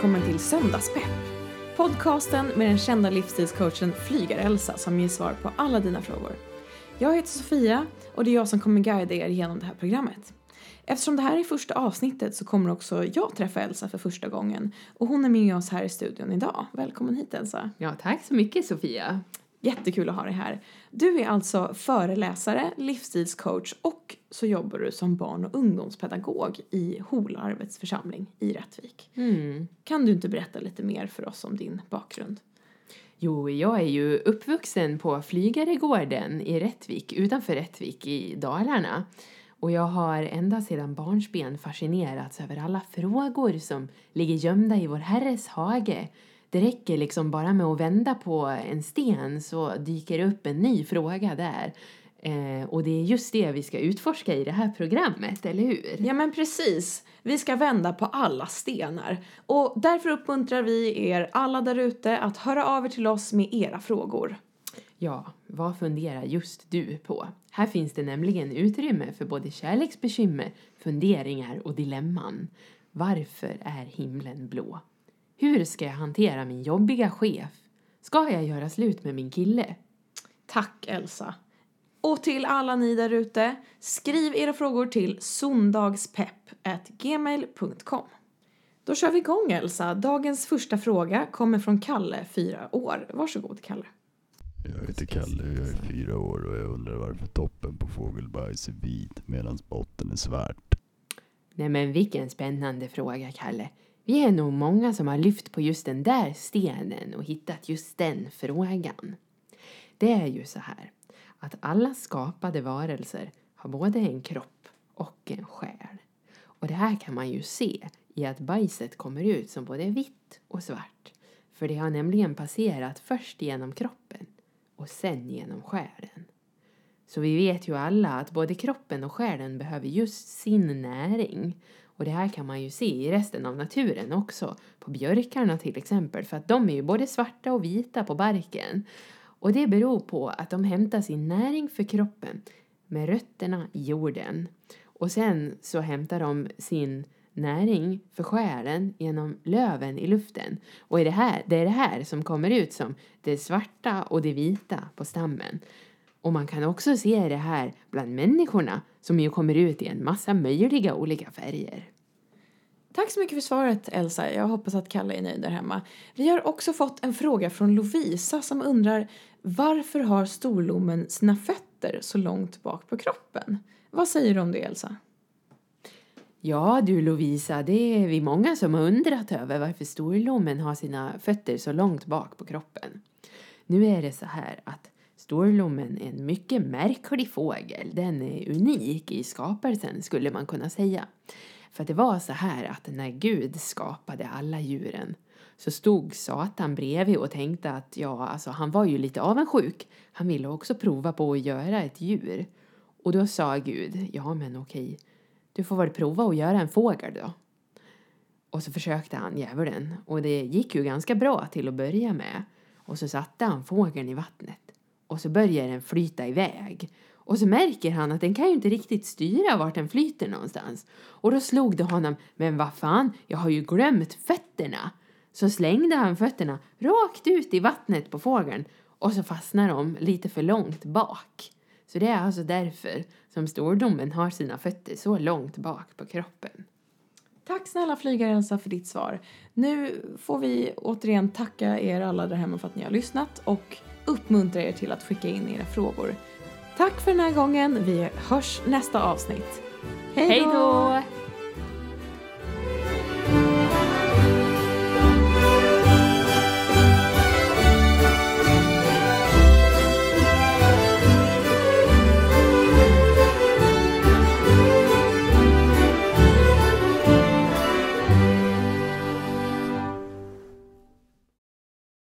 Välkommen till Söndagspepp. Podcasten med den kända livsstilscoachen Flygar-Elsa som ger svar på alla dina frågor. Jag heter Sofia och det är jag som kommer guida er genom det här programmet. Eftersom det här är första avsnittet så kommer också jag träffa Elsa för första gången och hon är med oss här i studion idag. Välkommen hit Elsa! Ja, tack så mycket Sofia! Jättekul att ha dig här. Du är alltså föreläsare, livsstilscoach och så jobbar du som barn och ungdomspedagog i Hola arbetsförsamling i Rättvik. Mm. Kan du inte berätta lite mer för oss om din bakgrund? Jo, jag är ju uppvuxen på Flygaregården i Rättvik, utanför Rättvik i Dalarna. Och jag har ända sedan barnsben fascinerats över alla frågor som ligger gömda i vår Herres hage det räcker liksom bara med att vända på en sten så dyker det upp en ny fråga där. Eh, och det är just det vi ska utforska i det här programmet, eller hur? Ja men precis. Vi ska vända på alla stenar. Och därför uppmuntrar vi er alla där ute att höra av er till oss med era frågor. Ja, vad funderar just du på? Här finns det nämligen utrymme för både kärleksbekymmer, funderingar och dilemman. Varför är himlen blå? Hur ska jag hantera min jobbiga chef? Ska jag göra slut med min kille? Tack Elsa. Och till alla ni där ute, skriv era frågor till sondagspepp.gmail.com. Då kör vi igång Elsa. Dagens första fråga kommer från Kalle, fyra år. Varsågod Kalle. Jag heter Kalle och jag är fyra år och jag undrar varför toppen på fågelbajs är vit medan botten är svart. Nej men vilken spännande fråga Kalle. Vi är nog många som har lyft på just den där stenen och hittat just den frågan. Det är ju så här att alla skapade varelser har både en kropp och en själ. Och det här kan man ju se i att bajset kommer ut som både vitt och svart. För det har nämligen passerat först genom kroppen och sen genom själen. Så vi vet ju alla att både kroppen och själen behöver just sin näring. Och det här kan man ju se i resten av naturen också. På björkarna till exempel, för att de är ju både svarta och vita på barken. Och det beror på att de hämtar sin näring för kroppen med rötterna i jorden. Och sen så hämtar de sin näring för själen genom löven i luften. Och är det, här, det är det här som kommer ut som det svarta och det vita på stammen. Och man kan också se det här bland människorna som ju kommer ut i en massa möjliga olika färger. Tack så mycket för svaret Elsa. Jag hoppas att Kalle är nöjd där hemma. Vi har också fått en fråga från Lovisa som undrar varför har storlommen sina fötter så långt bak på kroppen? Vad säger du om det Elsa? Ja du Lovisa, det är vi många som har undrat över varför storlommen har sina fötter så långt bak på kroppen. Nu är det så här att Storlommen är en mycket märklig fågel. Den är unik i skapelsen skulle man kunna säga. För det var så här att när Gud skapade alla djuren så stod Satan bredvid och tänkte att ja, alltså han var ju lite avundsjuk. Han ville också prova på att göra ett djur. Och då sa Gud, ja men okej, du får väl prova att göra en fågel då. Och så försökte han djävulen och det gick ju ganska bra till att börja med. Och så satte han fågeln i vattnet och så börjar den flyta iväg. Och så märker han att den kan ju inte riktigt styra vart den flyter någonstans. Och då slog det honom, men vad fan, jag har ju glömt fötterna. Så slängde han fötterna rakt ut i vattnet på fågeln och så fastnar de lite för långt bak. Så det är alltså därför som stordomen har sina fötter så långt bak på kroppen. Tack snälla flygare för ditt svar. Nu får vi återigen tacka er alla där hemma för att ni har lyssnat och uppmuntra er till att skicka in era frågor. Tack för den här gången. Vi hörs nästa avsnitt. Hej då!